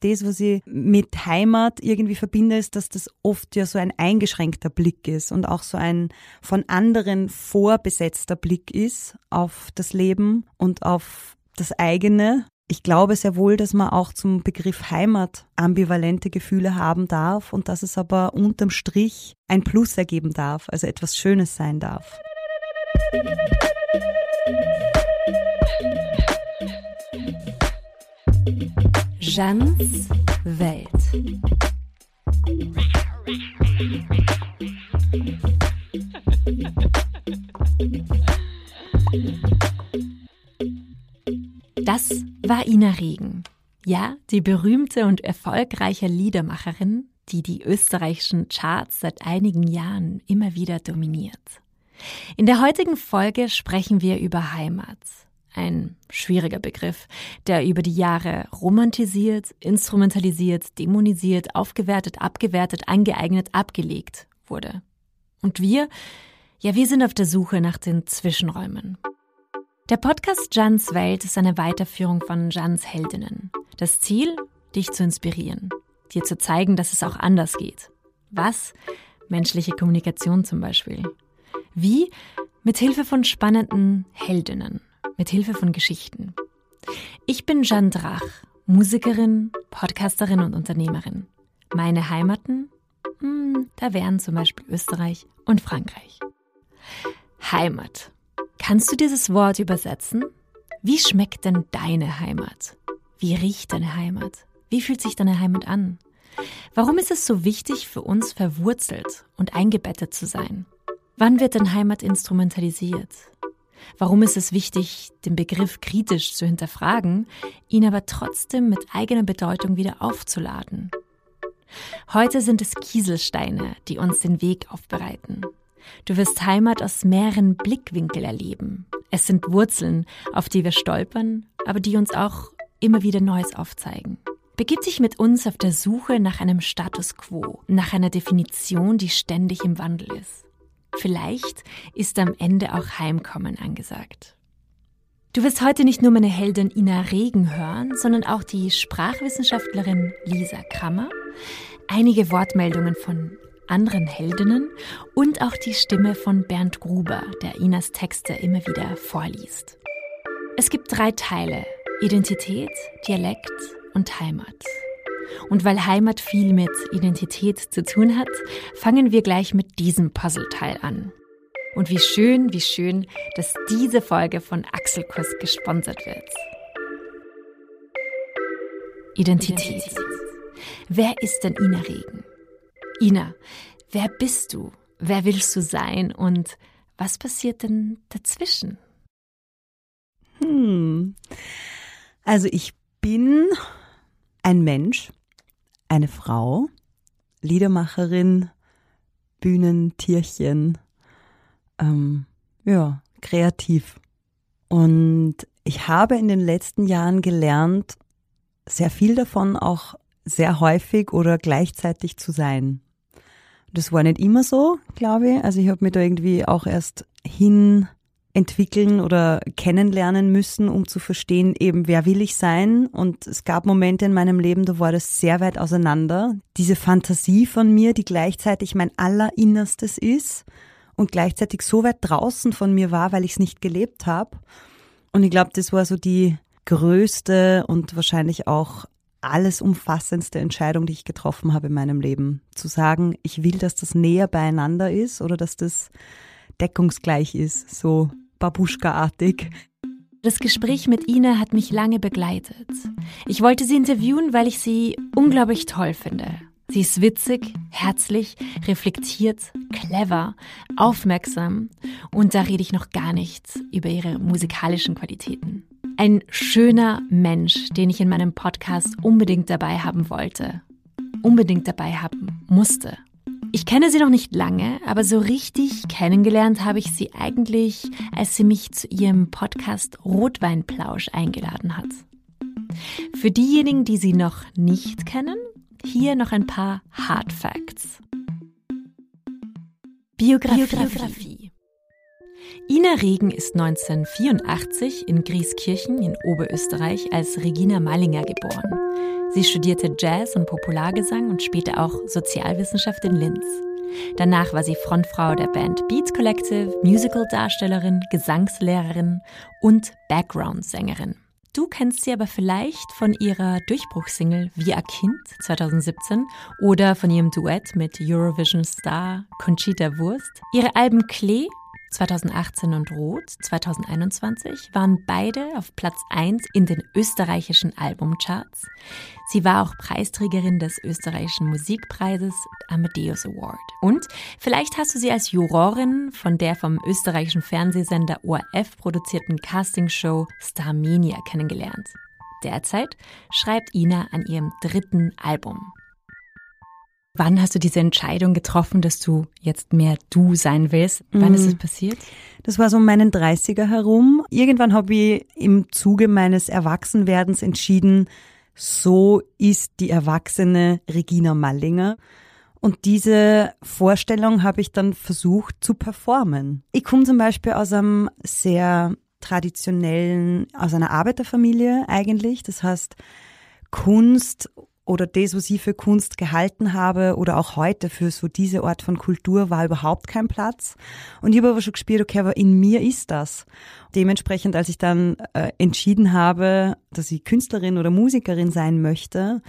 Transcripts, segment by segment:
Das, was ich mit Heimat irgendwie verbinde, ist, dass das oft ja so ein eingeschränkter Blick ist und auch so ein von anderen vorbesetzter Blick ist auf das Leben und auf das eigene. Ich glaube sehr wohl, dass man auch zum Begriff Heimat ambivalente Gefühle haben darf und dass es aber unterm Strich ein Plus ergeben darf, also etwas Schönes sein darf. Jeans Welt. Das war Ina Regen. Ja, die berühmte und erfolgreiche Liedermacherin, die die österreichischen Charts seit einigen Jahren immer wieder dominiert. In der heutigen Folge sprechen wir über Heimat. Ein schwieriger Begriff, der über die Jahre romantisiert, instrumentalisiert, dämonisiert, aufgewertet, abgewertet, angeeignet, abgelegt wurde. Und wir, ja, wir sind auf der Suche nach den Zwischenräumen. Der Podcast Jans Welt ist eine Weiterführung von Jans Heldinnen. Das Ziel, dich zu inspirieren, dir zu zeigen, dass es auch anders geht. Was? Menschliche Kommunikation zum Beispiel. Wie? Mit Hilfe von spannenden Heldinnen, mit Hilfe von Geschichten. Ich bin Jeanne Drach, Musikerin, Podcasterin und Unternehmerin. Meine Heimaten? Hm, da wären zum Beispiel Österreich und Frankreich. Heimat. Kannst du dieses Wort übersetzen? Wie schmeckt denn deine Heimat? Wie riecht deine Heimat? Wie fühlt sich deine Heimat an? Warum ist es so wichtig für uns verwurzelt und eingebettet zu sein? Wann wird denn Heimat instrumentalisiert? Warum ist es wichtig, den Begriff kritisch zu hinterfragen, ihn aber trotzdem mit eigener Bedeutung wieder aufzuladen? Heute sind es Kieselsteine, die uns den Weg aufbereiten. Du wirst Heimat aus mehreren Blickwinkeln erleben. Es sind Wurzeln, auf die wir stolpern, aber die uns auch immer wieder Neues aufzeigen. Begib dich mit uns auf der Suche nach einem Status quo, nach einer Definition, die ständig im Wandel ist. Vielleicht ist am Ende auch Heimkommen angesagt. Du wirst heute nicht nur meine Heldin Ina Regen hören, sondern auch die Sprachwissenschaftlerin Lisa Krammer, einige Wortmeldungen von anderen Heldinnen und auch die Stimme von Bernd Gruber, der Inas Texte immer wieder vorliest. Es gibt drei Teile, Identität, Dialekt und Heimat. Und weil Heimat viel mit Identität zu tun hat, fangen wir gleich mit diesem Puzzleteil an. Und wie schön, wie schön, dass diese Folge von Axelkuss gesponsert wird. Identität. Identität. Wer ist denn Ina Regen? Ina, wer bist du? Wer willst du sein? Und was passiert denn dazwischen? Hm. Also ich bin ein Mensch, eine Frau, Liedermacherin, Bühnentierchen, ähm, ja, kreativ. Und ich habe in den letzten Jahren gelernt, sehr viel davon auch sehr häufig oder gleichzeitig zu sein. Das war nicht immer so, glaube ich. Also ich habe mich da irgendwie auch erst hin entwickeln oder kennenlernen müssen, um zu verstehen, eben wer will ich sein. Und es gab Momente in meinem Leben, da war das sehr weit auseinander. Diese Fantasie von mir, die gleichzeitig mein allerinnerstes ist und gleichzeitig so weit draußen von mir war, weil ich es nicht gelebt habe. Und ich glaube, das war so die größte und wahrscheinlich auch alles umfassendste Entscheidung, die ich getroffen habe in meinem Leben. Zu sagen, ich will, dass das näher beieinander ist oder dass das deckungsgleich ist, so Babuschka-artig. Das Gespräch mit Ina hat mich lange begleitet. Ich wollte sie interviewen, weil ich sie unglaublich toll finde. Sie ist witzig, herzlich, reflektiert, clever, aufmerksam und da rede ich noch gar nicht über ihre musikalischen Qualitäten. Ein schöner Mensch, den ich in meinem Podcast unbedingt dabei haben wollte, unbedingt dabei haben musste. Ich kenne sie noch nicht lange, aber so richtig kennengelernt habe ich sie eigentlich, als sie mich zu ihrem Podcast Rotweinplausch eingeladen hat. Für diejenigen, die sie noch nicht kennen, hier noch ein paar Hard Facts. Biografie. Biografie. Ina Regen ist 1984 in Grieskirchen in Oberösterreich als Regina Mallinger geboren. Sie studierte Jazz und Populargesang und später auch Sozialwissenschaft in Linz. Danach war sie Frontfrau der Band Beats Collective, Musicaldarstellerin, Gesangslehrerin und Background-Sängerin. Du kennst sie aber vielleicht von ihrer Durchbruchssingle Wie ein Kind 2017 oder von ihrem Duett mit Eurovision-Star Conchita Wurst. Ihre Alben Klee 2018 und Rot 2021 waren beide auf Platz 1 in den österreichischen Albumcharts. Sie war auch Preisträgerin des österreichischen Musikpreises Amadeus Award. Und vielleicht hast du sie als Jurorin von der vom österreichischen Fernsehsender ORF produzierten Castingshow Starmania kennengelernt. Derzeit schreibt Ina an ihrem dritten Album. Wann hast du diese Entscheidung getroffen, dass du jetzt mehr du sein willst? Wann ist das mhm. passiert? Das war so um meinen 30er herum. Irgendwann habe ich im Zuge meines Erwachsenwerdens entschieden, so ist die erwachsene Regina Mallinger. Und diese Vorstellung habe ich dann versucht zu performen. Ich komme zum Beispiel aus einem sehr traditionellen, aus einer Arbeiterfamilie eigentlich. Das heißt, Kunst oder das, was ich für Kunst gehalten habe oder auch heute für so diese Art von Kultur war überhaupt kein Platz. Und ich habe aber schon gespürt, okay, aber in mir ist das. Dementsprechend, als ich dann äh, entschieden habe, dass ich Künstlerin oder Musikerin sein möchte,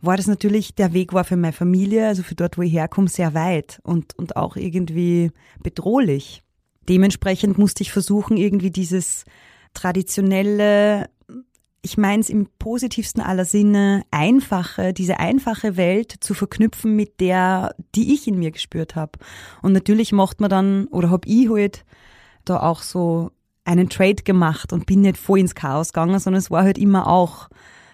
war das natürlich, der Weg war für meine Familie, also für dort, wo ich herkomme, sehr weit und, und auch irgendwie bedrohlich. Dementsprechend musste ich versuchen, irgendwie dieses traditionelle ich meine es im positivsten aller Sinne, einfache, diese einfache Welt zu verknüpfen mit der, die ich in mir gespürt habe. Und natürlich macht man dann, oder hab ich halt da auch so einen Trade gemacht und bin nicht voll ins Chaos gegangen, sondern es war halt immer auch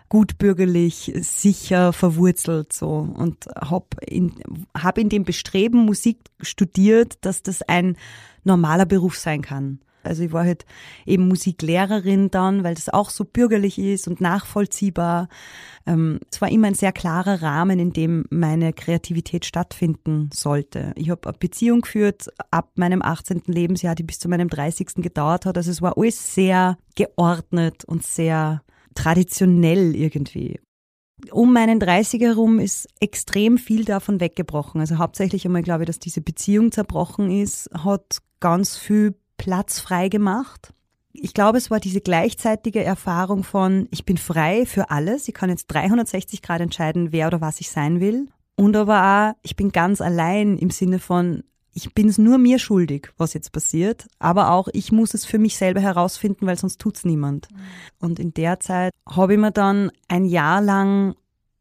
gutbürgerlich, sicher verwurzelt so und hab in, hab in dem Bestreben Musik studiert, dass das ein normaler Beruf sein kann. Also ich war halt eben Musiklehrerin dann, weil das auch so bürgerlich ist und nachvollziehbar. Ähm, es war immer ein sehr klarer Rahmen, in dem meine Kreativität stattfinden sollte. Ich habe eine Beziehung geführt ab meinem 18. Lebensjahr, die bis zu meinem 30. gedauert hat. Also es war alles sehr geordnet und sehr traditionell irgendwie. Um meinen 30er herum ist extrem viel davon weggebrochen. Also hauptsächlich einmal glaube ich, dass diese Beziehung zerbrochen ist, hat ganz viel Platz frei gemacht. Ich glaube, es war diese gleichzeitige Erfahrung von, ich bin frei für alles. Ich kann jetzt 360 Grad entscheiden, wer oder was ich sein will. Und aber auch, ich bin ganz allein im Sinne von, ich bin es nur mir schuldig, was jetzt passiert. Aber auch, ich muss es für mich selber herausfinden, weil sonst tut's niemand. Und in der Zeit habe ich mir dann ein Jahr lang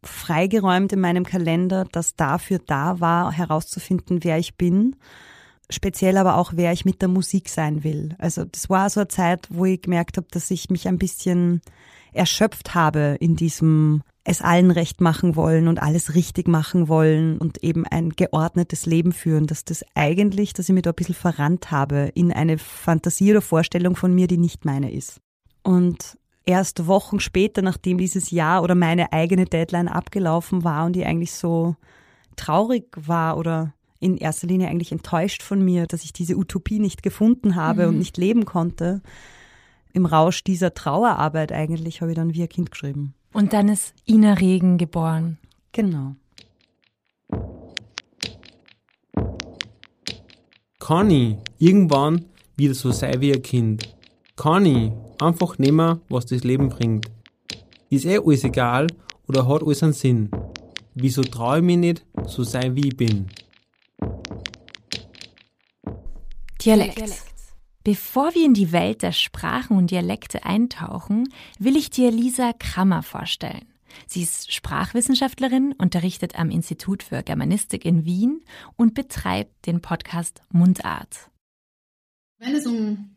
freigeräumt in meinem Kalender, das dafür da war, herauszufinden, wer ich bin speziell aber auch, wer ich mit der Musik sein will. Also das war so eine Zeit, wo ich gemerkt habe, dass ich mich ein bisschen erschöpft habe in diesem es allen recht machen wollen und alles richtig machen wollen und eben ein geordnetes Leben führen, dass das eigentlich, dass ich mich da ein bisschen verrannt habe in eine Fantasie oder Vorstellung von mir, die nicht meine ist. Und erst Wochen später, nachdem dieses Jahr oder meine eigene Deadline abgelaufen war und ich eigentlich so traurig war oder in erster Linie eigentlich enttäuscht von mir, dass ich diese Utopie nicht gefunden habe mhm. und nicht leben konnte. Im Rausch dieser Trauerarbeit eigentlich habe ich dann wie ein Kind geschrieben. Und dann ist Ina Regen geboren. Genau. Kann ich irgendwann wieder so sein wie ein Kind? Kann ich einfach nehmen, was das Leben bringt? Ist eh alles egal oder hat alles einen Sinn? Wieso traue ich mich nicht, so sein wie ich bin? Dialekt. Bevor wir in die Welt der Sprachen und Dialekte eintauchen, will ich dir Lisa Krammer vorstellen. Sie ist Sprachwissenschaftlerin, unterrichtet am Institut für Germanistik in Wien und betreibt den Podcast Mundart. Wenn es um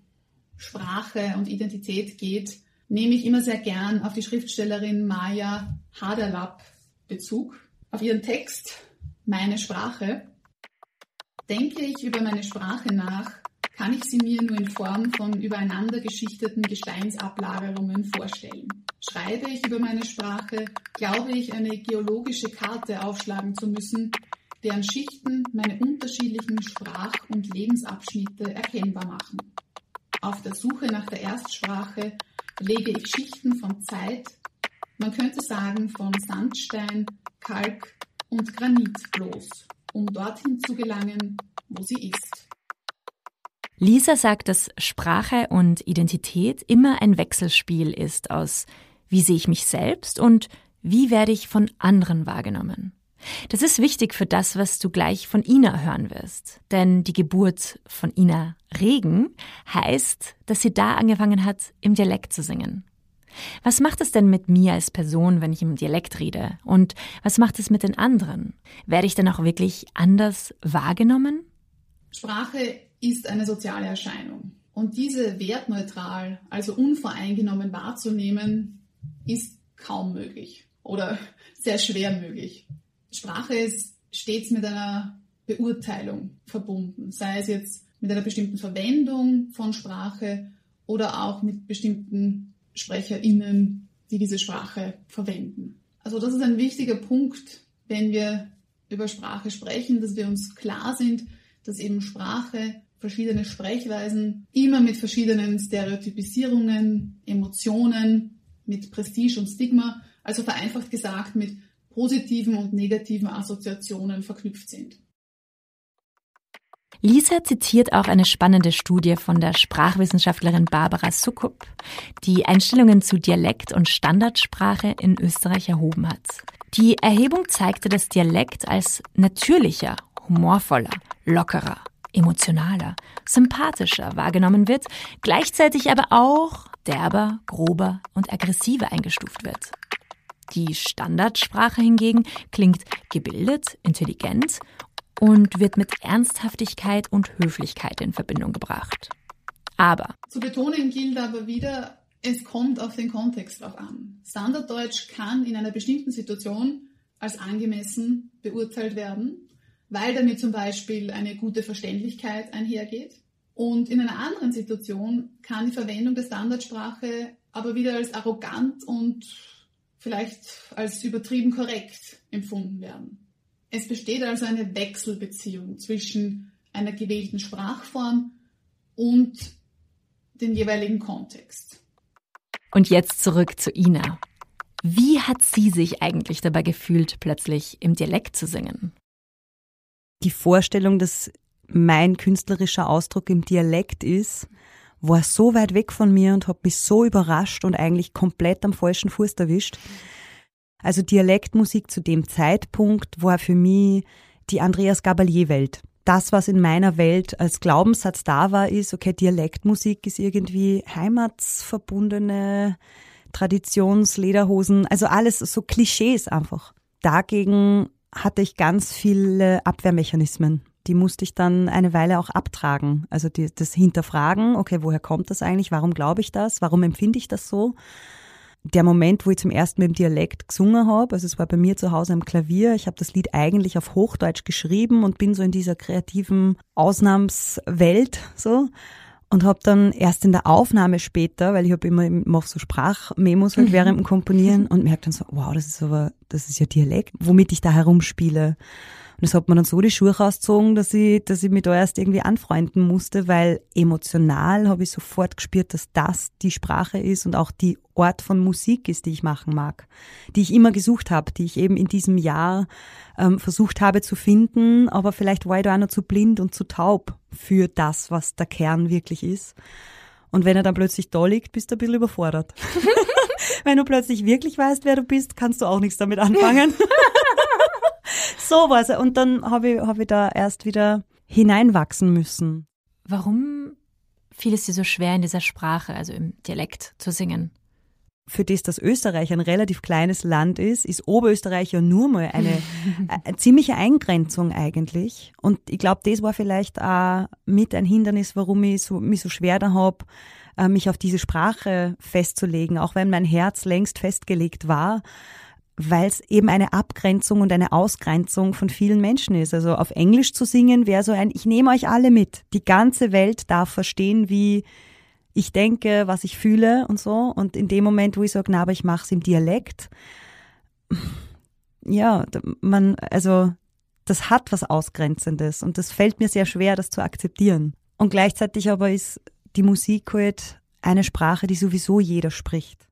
Sprache und Identität geht, nehme ich immer sehr gern auf die Schriftstellerin Maya Haderlapp Bezug, auf ihren Text Meine Sprache Denke ich über meine Sprache nach, kann ich sie mir nur in Form von übereinander geschichteten Gesteinsablagerungen vorstellen. Schreibe ich über meine Sprache, glaube ich, eine geologische Karte aufschlagen zu müssen, deren Schichten meine unterschiedlichen Sprach- und Lebensabschnitte erkennbar machen. Auf der Suche nach der Erstsprache lege ich Schichten von Zeit, man könnte sagen von Sandstein, Kalk und Granit bloß, um dorthin zu gelangen, wo sie ist. Lisa sagt, dass Sprache und Identität immer ein Wechselspiel ist aus wie sehe ich mich selbst und wie werde ich von anderen wahrgenommen. Das ist wichtig für das, was du gleich von Ina hören wirst. Denn die Geburt von Ina Regen heißt, dass sie da angefangen hat, im Dialekt zu singen. Was macht es denn mit mir als Person, wenn ich im Dialekt rede? Und was macht es mit den anderen? Werde ich dann auch wirklich anders wahrgenommen? Sprache ist eine soziale Erscheinung. Und diese wertneutral, also unvoreingenommen wahrzunehmen, ist kaum möglich oder sehr schwer möglich. Sprache ist stets mit einer Beurteilung verbunden, sei es jetzt mit einer bestimmten Verwendung von Sprache oder auch mit bestimmten SprecherInnen, die diese Sprache verwenden. Also das ist ein wichtiger Punkt, wenn wir über Sprache sprechen, dass wir uns klar sind, dass eben Sprache verschiedene Sprechweisen immer mit verschiedenen Stereotypisierungen, Emotionen, mit Prestige und Stigma, also vereinfacht gesagt mit positiven und negativen Assoziationen verknüpft sind. Lisa zitiert auch eine spannende Studie von der Sprachwissenschaftlerin Barbara Sukup, die Einstellungen zu Dialekt und Standardsprache in Österreich erhoben hat. Die Erhebung zeigte, dass Dialekt als natürlicher, humorvoller, lockerer, emotionaler, sympathischer wahrgenommen wird, gleichzeitig aber auch derber, grober und aggressiver eingestuft wird. Die Standardsprache hingegen klingt gebildet, intelligent und wird mit Ernsthaftigkeit und Höflichkeit in Verbindung gebracht. Aber. Zu betonen gilt aber wieder, es kommt auf den Kontext drauf an. Standarddeutsch kann in einer bestimmten Situation als angemessen beurteilt werden, weil damit zum Beispiel eine gute Verständlichkeit einhergeht. Und in einer anderen Situation kann die Verwendung der Standardsprache aber wieder als arrogant und vielleicht als übertrieben korrekt empfunden werden. Es besteht also eine Wechselbeziehung zwischen einer gewählten Sprachform und dem jeweiligen Kontext. Und jetzt zurück zu Ina. Wie hat sie sich eigentlich dabei gefühlt, plötzlich im Dialekt zu singen? Die Vorstellung, dass mein künstlerischer Ausdruck im Dialekt ist, war so weit weg von mir und hat mich so überrascht und eigentlich komplett am falschen Fuß erwischt. Also Dialektmusik zu dem Zeitpunkt war für mich die Andreas Gabalier-Welt. Das, was in meiner Welt als Glaubenssatz da war, ist, okay, Dialektmusik ist irgendwie heimatsverbundene Traditionslederhosen, also alles so Klischees einfach. Dagegen hatte ich ganz viele Abwehrmechanismen. Die musste ich dann eine Weile auch abtragen. Also die, das Hinterfragen, okay, woher kommt das eigentlich? Warum glaube ich das? Warum empfinde ich das so? Der Moment, wo ich zum ersten Mal im Dialekt gesungen habe, also es war bei mir zu Hause am Klavier, ich habe das Lied eigentlich auf Hochdeutsch geschrieben und bin so in dieser kreativen Ausnahmswelt so. Und habe dann erst in der Aufnahme später, weil ich habe immer mache so Sprachmemos halt während dem Komponieren und merke dann so, wow, das ist aber das ist ja Dialekt, womit ich da herumspiele. Und das hat mir dann so die Schuhe rausgezogen, dass ich, dass ich mich da erst irgendwie anfreunden musste, weil emotional habe ich sofort gespürt, dass das die Sprache ist und auch die Ort von Musik ist, die ich machen mag, die ich immer gesucht habe, die ich eben in diesem Jahr ähm, versucht habe zu finden, aber vielleicht war ich da auch noch zu blind und zu taub für das, was der Kern wirklich ist. Und wenn er dann plötzlich da liegt, bist du ein bisschen überfordert. wenn du plötzlich wirklich weißt, wer du bist, kannst du auch nichts damit anfangen. so was. Und dann habe ich, hab ich da erst wieder hineinwachsen müssen. Warum fiel es dir so schwer, in dieser Sprache, also im Dialekt, zu singen? Für das, dass Österreich ein relativ kleines Land ist, ist Oberösterreich ja nur mal eine, eine ziemliche Eingrenzung eigentlich. Und ich glaube, das war vielleicht auch mit ein Hindernis, warum ich so, mich so schwer da habe, äh, mich auf diese Sprache festzulegen, auch wenn mein Herz längst festgelegt war weil es eben eine Abgrenzung und eine Ausgrenzung von vielen Menschen ist. Also auf Englisch zu singen wäre so ein, ich nehme euch alle mit. Die ganze Welt darf verstehen, wie ich denke, was ich fühle und so. Und in dem Moment, wo ich sage, na, aber ich mache es im Dialekt, ja, man, also das hat was Ausgrenzendes und das fällt mir sehr schwer, das zu akzeptieren. Und gleichzeitig aber ist die Musik halt eine Sprache, die sowieso jeder spricht.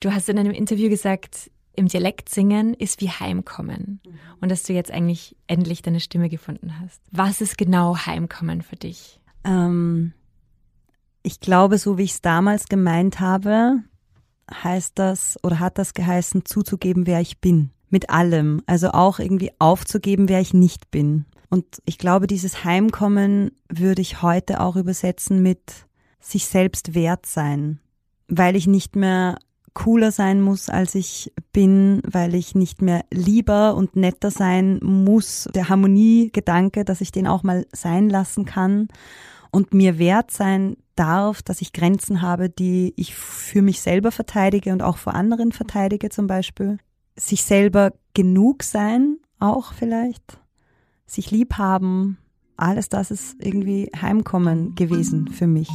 Du hast in einem Interview gesagt, im Dialekt singen ist wie Heimkommen mhm. und dass du jetzt eigentlich endlich deine Stimme gefunden hast. Was ist genau Heimkommen für dich? Ähm, ich glaube, so wie ich es damals gemeint habe, heißt das oder hat das geheißen, zuzugeben, wer ich bin. Mit allem. Also auch irgendwie aufzugeben, wer ich nicht bin. Und ich glaube, dieses Heimkommen würde ich heute auch übersetzen mit sich selbst wert sein. Weil ich nicht mehr cooler sein muss, als ich bin, weil ich nicht mehr lieber und netter sein muss. Der Harmoniegedanke, dass ich den auch mal sein lassen kann und mir wert sein darf, dass ich Grenzen habe, die ich für mich selber verteidige und auch vor anderen verteidige zum Beispiel. Sich selber genug sein, auch vielleicht. Sich lieb haben. Alles das ist irgendwie Heimkommen gewesen für mich.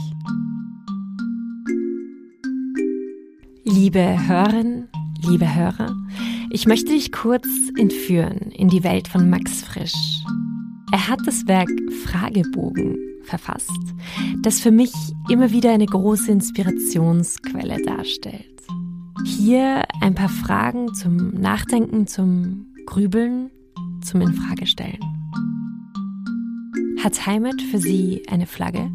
Liebe Hörerinnen, liebe Hörer, ich möchte dich kurz entführen in die Welt von Max Frisch. Er hat das Werk Fragebogen verfasst, das für mich immer wieder eine große Inspirationsquelle darstellt. Hier ein paar Fragen zum Nachdenken, zum Grübeln, zum Infragestellen. Hat Heimat für Sie eine Flagge?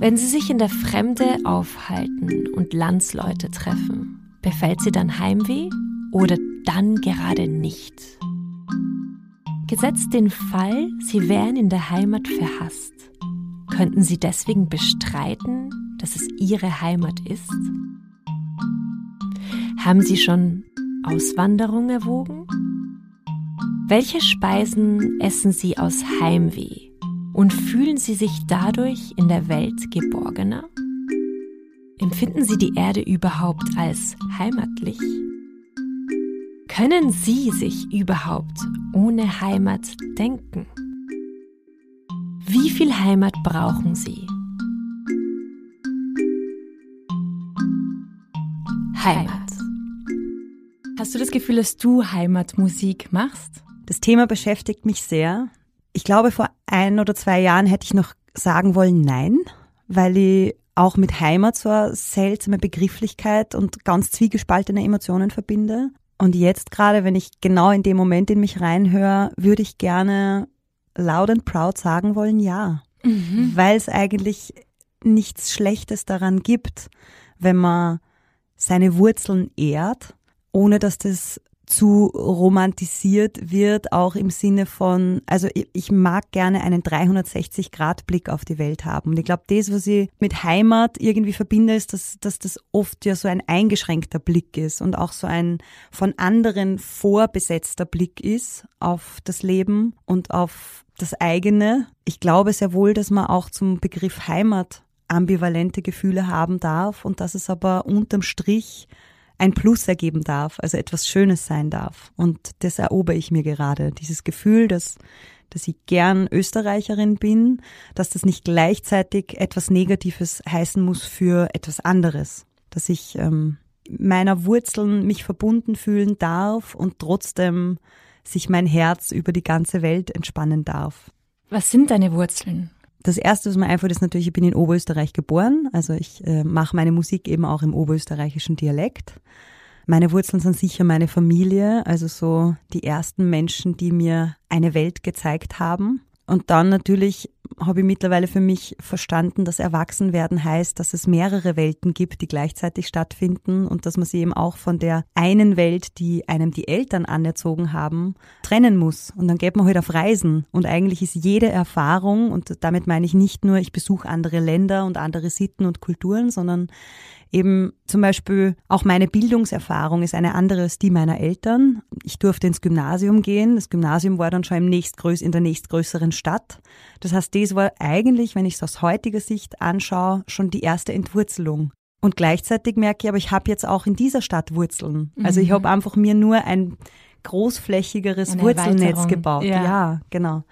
Wenn Sie sich in der Fremde aufhalten und Landsleute treffen, befällt Sie dann Heimweh oder dann gerade nicht? Gesetzt den Fall, Sie wären in der Heimat verhasst, könnten Sie deswegen bestreiten, dass es Ihre Heimat ist? Haben Sie schon Auswanderung erwogen? Welche Speisen essen Sie aus Heimweh? Und fühlen Sie sich dadurch in der Welt geborgener? Empfinden Sie die Erde überhaupt als heimatlich? Können Sie sich überhaupt ohne Heimat denken? Wie viel Heimat brauchen Sie? Heimat. Hast du das Gefühl, dass du Heimatmusik machst? Das Thema beschäftigt mich sehr. Ich glaube, vor ein oder zwei Jahren hätte ich noch sagen wollen, nein, weil ich auch mit Heimat so eine seltsame Begrifflichkeit und ganz zwiegespaltene Emotionen verbinde. Und jetzt gerade, wenn ich genau in dem Moment in mich reinhöre, würde ich gerne loud and proud sagen wollen, ja. Mhm. Weil es eigentlich nichts Schlechtes daran gibt, wenn man seine Wurzeln ehrt, ohne dass das zu romantisiert wird, auch im Sinne von, also ich, mag gerne einen 360-Grad-Blick auf die Welt haben. Und ich glaube, das, was ich mit Heimat irgendwie verbinde, ist, dass, dass das oft ja so ein eingeschränkter Blick ist und auch so ein von anderen vorbesetzter Blick ist auf das Leben und auf das eigene. Ich glaube sehr wohl, dass man auch zum Begriff Heimat ambivalente Gefühle haben darf und dass es aber unterm Strich ein Plus ergeben darf, also etwas Schönes sein darf. Und das erober ich mir gerade. Dieses Gefühl, dass, dass ich gern Österreicherin bin, dass das nicht gleichzeitig etwas Negatives heißen muss für etwas anderes. Dass ich ähm, meiner Wurzeln mich verbunden fühlen darf und trotzdem sich mein Herz über die ganze Welt entspannen darf. Was sind deine Wurzeln? Das erste, was mir einfällt, ist natürlich, ich bin in Oberösterreich geboren. Also ich äh, mache meine Musik eben auch im oberösterreichischen Dialekt. Meine Wurzeln sind sicher meine Familie, also so die ersten Menschen, die mir eine Welt gezeigt haben. Und dann natürlich habe ich mittlerweile für mich verstanden, dass Erwachsenwerden heißt, dass es mehrere Welten gibt, die gleichzeitig stattfinden und dass man sie eben auch von der einen Welt, die einem die Eltern anerzogen haben, trennen muss. Und dann geht man halt auf Reisen. Und eigentlich ist jede Erfahrung, und damit meine ich nicht nur, ich besuche andere Länder und andere Sitten und Kulturen, sondern Eben zum Beispiel auch meine Bildungserfahrung ist eine andere als die meiner Eltern. Ich durfte ins Gymnasium gehen. Das Gymnasium war dann schon im nächstgröß in der nächstgrößeren Stadt. Das heißt, das war eigentlich, wenn ich es aus heutiger Sicht anschaue, schon die erste Entwurzelung. Und gleichzeitig merke ich aber, ich habe jetzt auch in dieser Stadt Wurzeln. Also ich mhm. habe einfach mir nur ein großflächigeres Eine Wurzelnetz gebaut. Ja. ja, genau.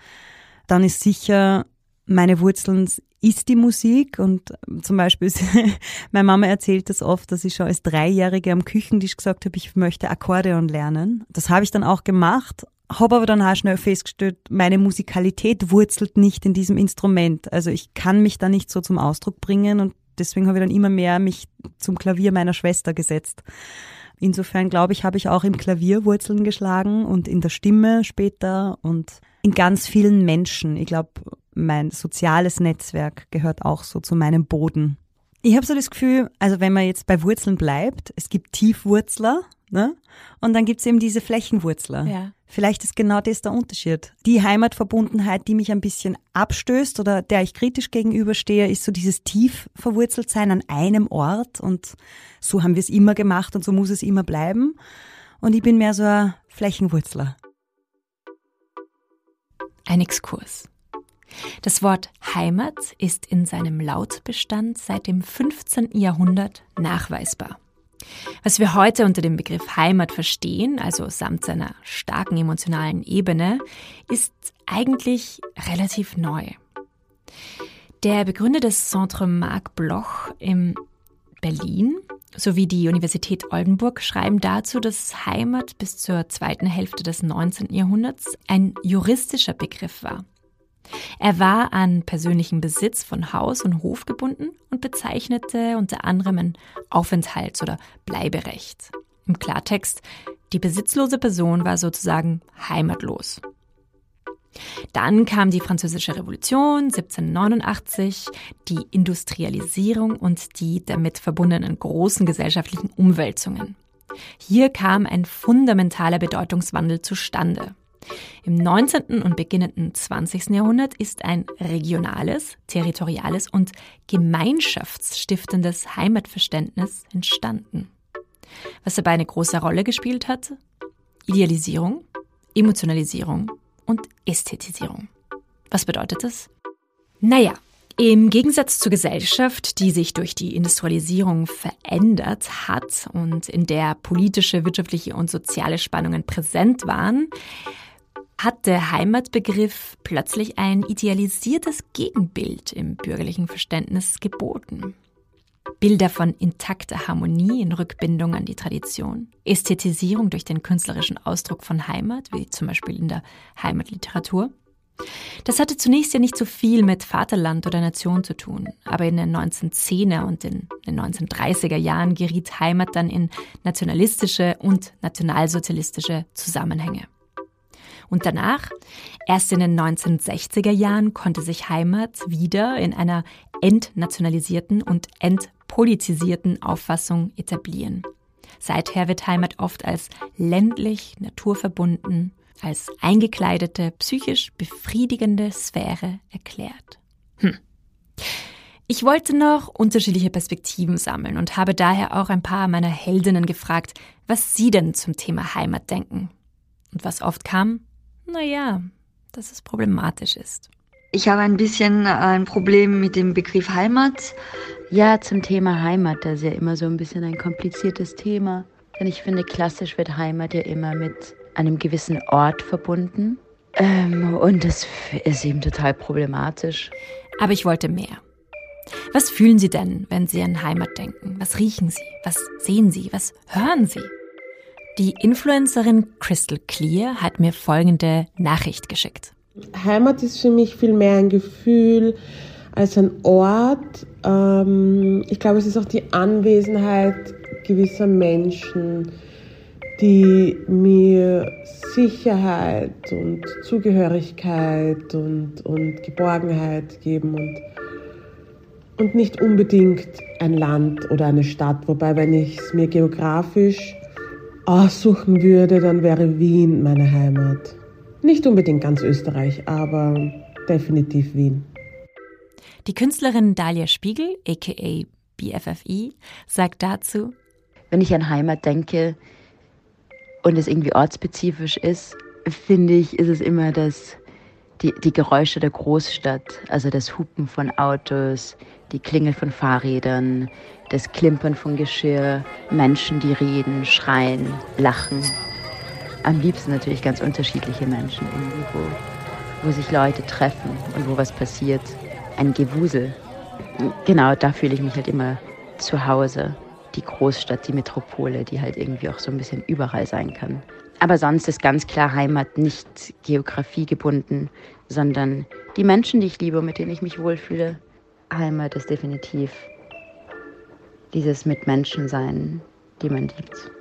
Dann ist sicher meine Wurzeln ist die Musik und zum Beispiel, meine Mama erzählt das oft, dass ich schon als Dreijährige am Küchentisch gesagt habe, ich möchte Akkordeon lernen. Das habe ich dann auch gemacht habe aber dann auch schnell festgestellt, meine Musikalität wurzelt nicht in diesem Instrument. Also ich kann mich da nicht so zum Ausdruck bringen und deswegen habe ich dann immer mehr mich zum Klavier meiner Schwester gesetzt. Insofern glaube ich, habe ich auch im Klavier Wurzeln geschlagen und in der Stimme später und in ganz vielen Menschen. Ich glaube, mein soziales Netzwerk gehört auch so zu meinem Boden. Ich habe so das Gefühl, also wenn man jetzt bei Wurzeln bleibt, es gibt Tiefwurzler, ne? Und dann gibt's eben diese Flächenwurzler. Ja. Vielleicht ist genau das der Unterschied. Die Heimatverbundenheit, die mich ein bisschen abstößt oder der ich kritisch gegenüberstehe, ist so dieses tief verwurzelt sein an einem Ort und so haben wir es immer gemacht und so muss es immer bleiben. Und ich bin mehr so ein Flächenwurzler. Ein Exkurs. Das Wort Heimat ist in seinem Lautbestand seit dem 15. Jahrhundert nachweisbar. Was wir heute unter dem Begriff Heimat verstehen, also samt seiner starken emotionalen Ebene, ist eigentlich relativ neu. Der Begründer des Centre Marc Bloch in Berlin sowie die Universität Oldenburg schreiben dazu, dass Heimat bis zur zweiten Hälfte des 19. Jahrhunderts ein juristischer Begriff war. Er war an persönlichen Besitz von Haus und Hof gebunden und bezeichnete unter anderem ein Aufenthalts- oder Bleiberecht. Im Klartext, die besitzlose Person war sozusagen heimatlos. Dann kam die Französische Revolution 1789, die Industrialisierung und die damit verbundenen großen gesellschaftlichen Umwälzungen. Hier kam ein fundamentaler Bedeutungswandel zustande. Im 19. und beginnenden 20. Jahrhundert ist ein regionales, territoriales und gemeinschaftsstiftendes Heimatverständnis entstanden. Was dabei eine große Rolle gespielt hat? Idealisierung, Emotionalisierung und Ästhetisierung. Was bedeutet das? Naja, im Gegensatz zur Gesellschaft, die sich durch die Industrialisierung verändert hat und in der politische, wirtschaftliche und soziale Spannungen präsent waren, hat der Heimatbegriff plötzlich ein idealisiertes Gegenbild im bürgerlichen Verständnis geboten. Bilder von intakter Harmonie in Rückbindung an die Tradition, Ästhetisierung durch den künstlerischen Ausdruck von Heimat, wie zum Beispiel in der Heimatliteratur. Das hatte zunächst ja nicht so viel mit Vaterland oder Nation zu tun, aber in den 1910er und in den 1930er Jahren geriet Heimat dann in nationalistische und nationalsozialistische Zusammenhänge. Und danach, erst in den 1960er Jahren, konnte sich Heimat wieder in einer entnationalisierten und entpolitisierten Auffassung etablieren. Seither wird Heimat oft als ländlich, naturverbunden, als eingekleidete, psychisch befriedigende Sphäre erklärt. Hm. Ich wollte noch unterschiedliche Perspektiven sammeln und habe daher auch ein paar meiner Heldinnen gefragt, was sie denn zum Thema Heimat denken. Und was oft kam, naja, dass es problematisch ist. Ich habe ein bisschen ein Problem mit dem Begriff Heimat. Ja, zum Thema Heimat, das ist ja immer so ein bisschen ein kompliziertes Thema. Denn ich finde, klassisch wird Heimat ja immer mit einem gewissen Ort verbunden. Ähm, und das ist eben total problematisch. Aber ich wollte mehr. Was fühlen Sie denn, wenn Sie an Heimat denken? Was riechen Sie? Was sehen Sie? Was hören Sie? Die Influencerin Crystal Clear hat mir folgende Nachricht geschickt. Heimat ist für mich viel mehr ein Gefühl als ein Ort. Ähm, ich glaube, es ist auch die Anwesenheit gewisser Menschen, die mir Sicherheit und Zugehörigkeit und, und Geborgenheit geben und, und nicht unbedingt ein Land oder eine Stadt. Wobei, wenn ich es mir geografisch aussuchen würde, dann wäre Wien meine Heimat. Nicht unbedingt ganz Österreich, aber definitiv Wien. Die Künstlerin Dalia Spiegel, aka BFFI, sagt dazu, wenn ich an Heimat denke und es irgendwie ortsspezifisch ist, finde ich, ist es immer das, die, die Geräusche der Großstadt, also das Hupen von Autos, die Klingel von Fahrrädern, das Klimpern von Geschirr, Menschen, die reden, schreien, lachen. Am liebsten natürlich ganz unterschiedliche Menschen, irgendwie, wo, sich Leute treffen und wo was passiert. Ein Gewusel. Genau, da fühle ich mich halt immer zu Hause. Die Großstadt, die Metropole, die halt irgendwie auch so ein bisschen überall sein kann. Aber sonst ist ganz klar Heimat nicht Geografie gebunden, sondern die Menschen, die ich liebe, mit denen ich mich wohlfühle. Heimat ist definitiv dieses Mitmenschensein, die man liebt.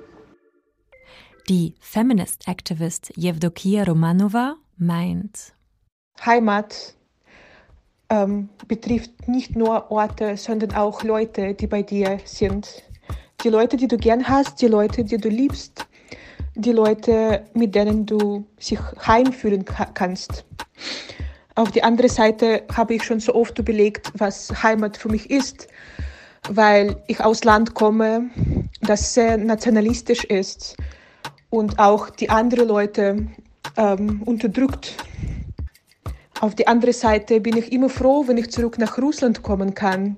Die Feminist Activist Jevdokia Romanova meint, Heimat ähm, betrifft nicht nur Orte, sondern auch Leute, die bei dir sind. Die Leute, die du gern hast, die Leute, die du liebst, die Leute, mit denen du sich heimfühlen kannst. Auf die andere Seite habe ich schon so oft überlegt, was Heimat für mich ist, weil ich aus Land komme, das sehr nationalistisch ist und auch die anderen Leute ähm, unterdrückt. Auf die andere Seite bin ich immer froh, wenn ich zurück nach Russland kommen kann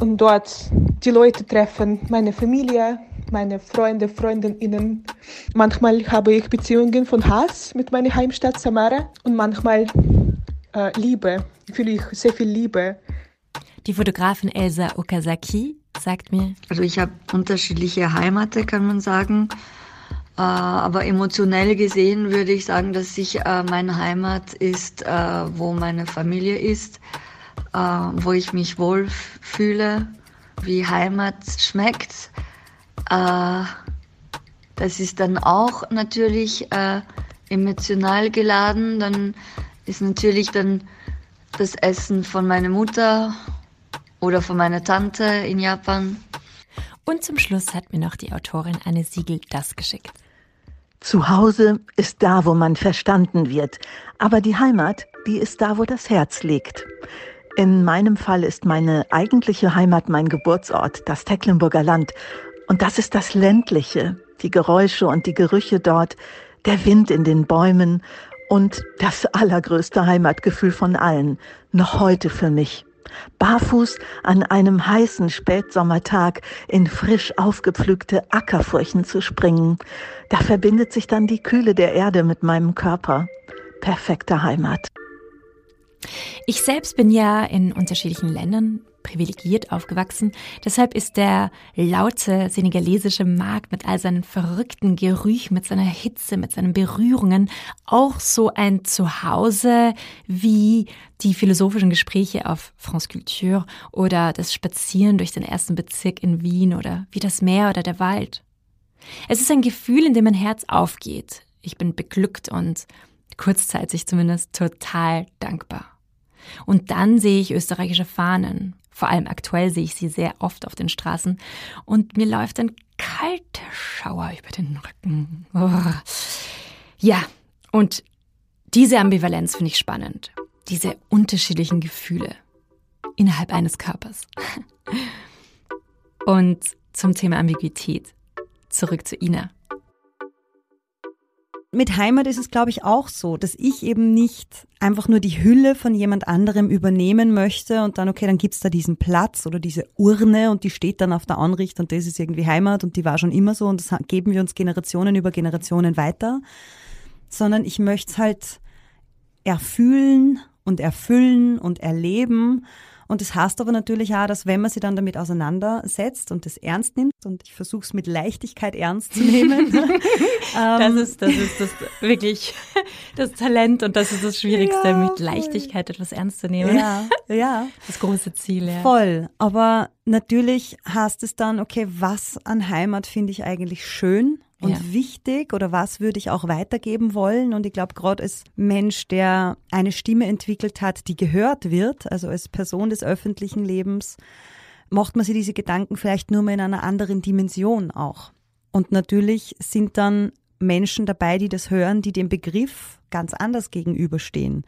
und dort die Leute treffen, meine Familie, meine Freunde, Freundinnen. Manchmal habe ich Beziehungen von Hass mit meiner Heimstadt Samara und manchmal äh, Liebe, fühle ich sehr viel Liebe. Die Fotografin Elsa Okazaki sagt mir. Also ich habe unterschiedliche Heimate, kann man sagen. Äh, aber emotionell gesehen würde ich sagen, dass ich äh, meine Heimat ist, äh, wo meine Familie ist, wo ich mich wohl fühle, wie Heimat schmeckt. Das ist dann auch natürlich emotional geladen. Dann ist natürlich dann das Essen von meiner Mutter oder von meiner Tante in Japan. Und zum Schluss hat mir noch die Autorin Anne Siegel das geschickt. Zu Hause ist da, wo man verstanden wird, aber die Heimat, die ist da, wo das Herz liegt. In meinem Fall ist meine eigentliche Heimat mein Geburtsort, das Tecklenburger Land. Und das ist das Ländliche, die Geräusche und die Gerüche dort, der Wind in den Bäumen und das allergrößte Heimatgefühl von allen, noch heute für mich barfuß an einem heißen Spätsommertag in frisch aufgepflügte Ackerfurchen zu springen. Da verbindet sich dann die Kühle der Erde mit meinem Körper. Perfekte Heimat. Ich selbst bin ja in unterschiedlichen Ländern privilegiert aufgewachsen. Deshalb ist der laute senegalesische Markt mit all seinen verrückten Gerüchen, mit seiner Hitze, mit seinen Berührungen auch so ein Zuhause wie die philosophischen Gespräche auf France Culture oder das Spazieren durch den ersten Bezirk in Wien oder wie das Meer oder der Wald. Es ist ein Gefühl, in dem mein Herz aufgeht. Ich bin beglückt und kurzzeitig zumindest total dankbar. Und dann sehe ich österreichische Fahnen, vor allem aktuell sehe ich sie sehr oft auf den Straßen und mir läuft ein kalter Schauer über den Rücken. Oh. Ja, und diese Ambivalenz finde ich spannend. Diese unterschiedlichen Gefühle innerhalb eines Körpers. Und zum Thema Ambiguität. Zurück zu Ina mit Heimat ist es, glaube ich, auch so, dass ich eben nicht einfach nur die Hülle von jemand anderem übernehmen möchte und dann, okay, dann gibt's da diesen Platz oder diese Urne und die steht dann auf der Anricht und das ist irgendwie Heimat und die war schon immer so und das geben wir uns Generationen über Generationen weiter, sondern ich möchte es halt erfühlen und erfüllen und erleben und das heißt aber natürlich auch, dass wenn man sich dann damit auseinandersetzt und das ernst nimmt, und ich versuche es mit Leichtigkeit ernst zu nehmen. das, ähm, ist, das ist das wirklich das Talent und das ist das Schwierigste, ja, mit Leichtigkeit etwas ernst zu nehmen. Ja, ja. Das große Ziel, ja. Voll. Aber natürlich heißt es dann, okay, was an Heimat finde ich eigentlich schön? Und ja. wichtig oder was würde ich auch weitergeben wollen? Und ich glaube, gerade als Mensch, der eine Stimme entwickelt hat, die gehört wird, also als Person des öffentlichen Lebens, macht man sich diese Gedanken vielleicht nur mal in einer anderen Dimension auch. Und natürlich sind dann Menschen dabei, die das hören, die dem Begriff ganz anders gegenüberstehen.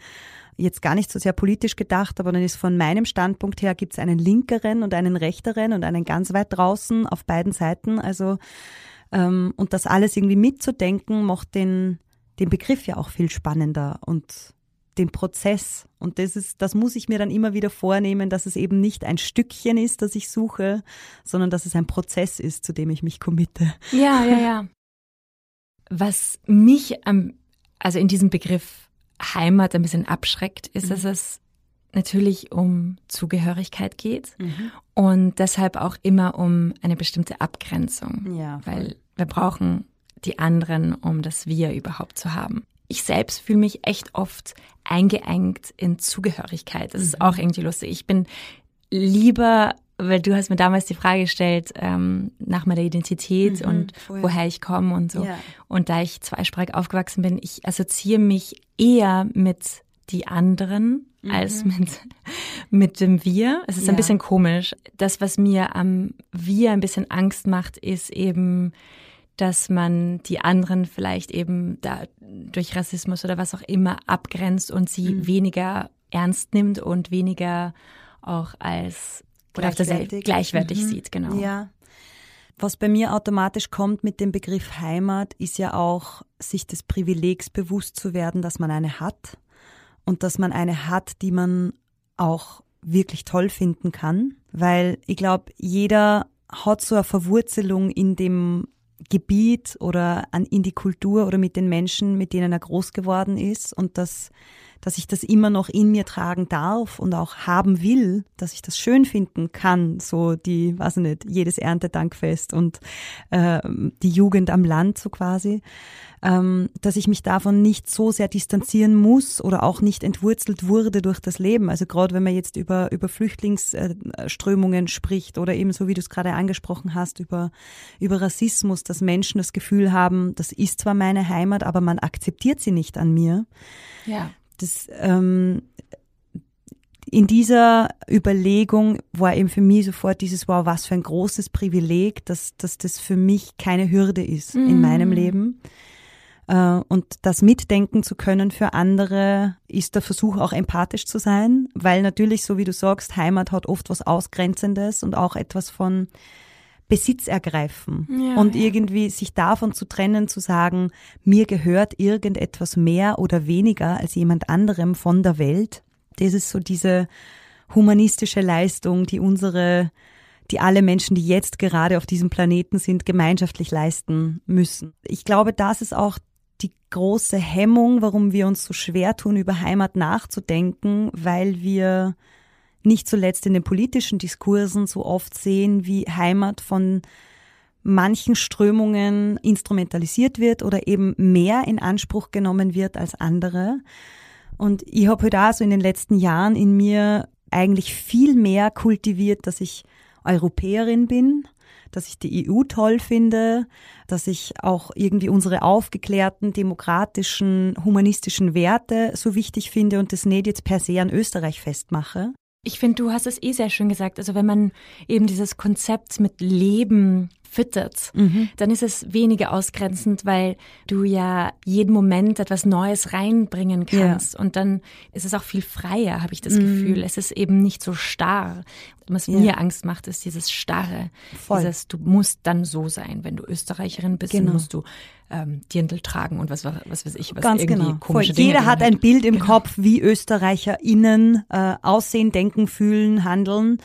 Jetzt gar nicht so sehr politisch gedacht, aber dann ist von meinem Standpunkt her gibt es einen linkeren und einen rechteren und einen ganz weit draußen auf beiden Seiten. Also und das alles irgendwie mitzudenken, macht den, den Begriff ja auch viel spannender und den Prozess. Und das ist, das muss ich mir dann immer wieder vornehmen, dass es eben nicht ein Stückchen ist, das ich suche, sondern dass es ein Prozess ist, zu dem ich mich committe. Ja, ja, ja. Was mich am, also in diesem Begriff Heimat ein bisschen abschreckt, ist, mhm. dass es natürlich um Zugehörigkeit geht mhm. und deshalb auch immer um eine bestimmte Abgrenzung. Ja, weil wir brauchen die anderen, um das Wir überhaupt zu haben. Ich selbst fühle mich echt oft eingeengt in Zugehörigkeit. Das ist mhm. auch irgendwie lustig. Ich bin lieber weil du hast mir damals die Frage gestellt ähm, nach meiner Identität mhm, und voll. woher ich komme und so. Ja. Und da ich zweisprachig aufgewachsen bin, ich assoziiere mich eher mit die anderen mhm. als mit, mit dem Wir. Es ist ja. ein bisschen komisch. Das, was mir am Wir ein bisschen Angst macht, ist eben dass man die anderen vielleicht eben da durch Rassismus oder was auch immer abgrenzt und sie mhm. weniger ernst nimmt und weniger auch als derselben gleichwertig mhm. sieht, genau. Ja. Was bei mir automatisch kommt mit dem Begriff Heimat, ist ja auch, sich des Privilegs bewusst zu werden, dass man eine hat und dass man eine hat, die man auch wirklich toll finden kann, weil ich glaube, jeder hat so eine Verwurzelung in dem Gebiet oder an, in die Kultur oder mit den Menschen, mit denen er groß geworden ist. Und dass, dass ich das immer noch in mir tragen darf und auch haben will, dass ich das schön finden kann, so die, weiß ich nicht, jedes Erntedankfest und äh, die Jugend am Land so quasi ähm, dass ich mich davon nicht so sehr distanzieren muss oder auch nicht entwurzelt wurde durch das Leben. Also gerade wenn man jetzt über, über Flüchtlingsströmungen spricht oder eben so wie du es gerade angesprochen hast, über, über Rassismus, dass Menschen das Gefühl haben, das ist zwar meine Heimat, aber man akzeptiert sie nicht an mir. Ja. Das, ähm, in dieser Überlegung war eben für mich sofort dieses, wow, was für ein großes Privileg, dass, dass das für mich keine Hürde ist mm. in meinem Leben. Äh, und das mitdenken zu können für andere ist der Versuch auch empathisch zu sein, weil natürlich, so wie du sagst, Heimat hat oft was Ausgrenzendes und auch etwas von Besitz ergreifen ja, und ja. irgendwie sich davon zu trennen, zu sagen, mir gehört irgendetwas mehr oder weniger als jemand anderem von der Welt. Das ist so diese humanistische Leistung, die unsere die alle Menschen, die jetzt gerade auf diesem Planeten sind, gemeinschaftlich leisten müssen. Ich glaube, das ist auch die große Hemmung, warum wir uns so schwer tun, über Heimat nachzudenken, weil wir nicht zuletzt in den politischen Diskursen so oft sehen, wie Heimat von manchen Strömungen instrumentalisiert wird oder eben mehr in Anspruch genommen wird als andere. Und ich habe halt auch so in den letzten Jahren in mir eigentlich viel mehr kultiviert, dass ich Europäerin bin, dass ich die EU toll finde, dass ich auch irgendwie unsere aufgeklärten, demokratischen, humanistischen Werte so wichtig finde und das nicht jetzt per se an Österreich festmache. Ich finde, du hast es eh sehr schön gesagt. Also wenn man eben dieses Konzept mit Leben füttert, mhm. dann ist es weniger ausgrenzend, weil du ja jeden Moment etwas Neues reinbringen kannst. Ja. Und dann ist es auch viel freier, habe ich das mhm. Gefühl. Es ist eben nicht so starr. Was ja. mir Angst macht, ist dieses Starre. Voll. Dieses, du musst dann so sein. Wenn du Österreicherin bist, genau. dann musst du ähm, Dirndl tragen und was, was weiß ich, was Ganz irgendwie genau. komische Voll. Jeder hat ein Bild im genau. Kopf, wie ÖsterreicherInnen äh, aussehen, denken, fühlen, handeln.